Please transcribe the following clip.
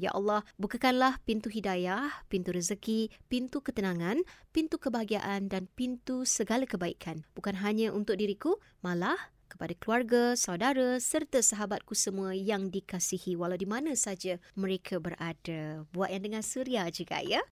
Ya Allah, bukakanlah pintu hidayah, pintu rezeki, pintu ketenangan, pintu kebahagiaan dan pintu segala kebaikan. Bukan hanya untuk diriku, malah kepada keluarga, saudara serta sahabatku semua yang dikasihi walau di mana saja mereka berada. Buat yang dengan suria juga ya.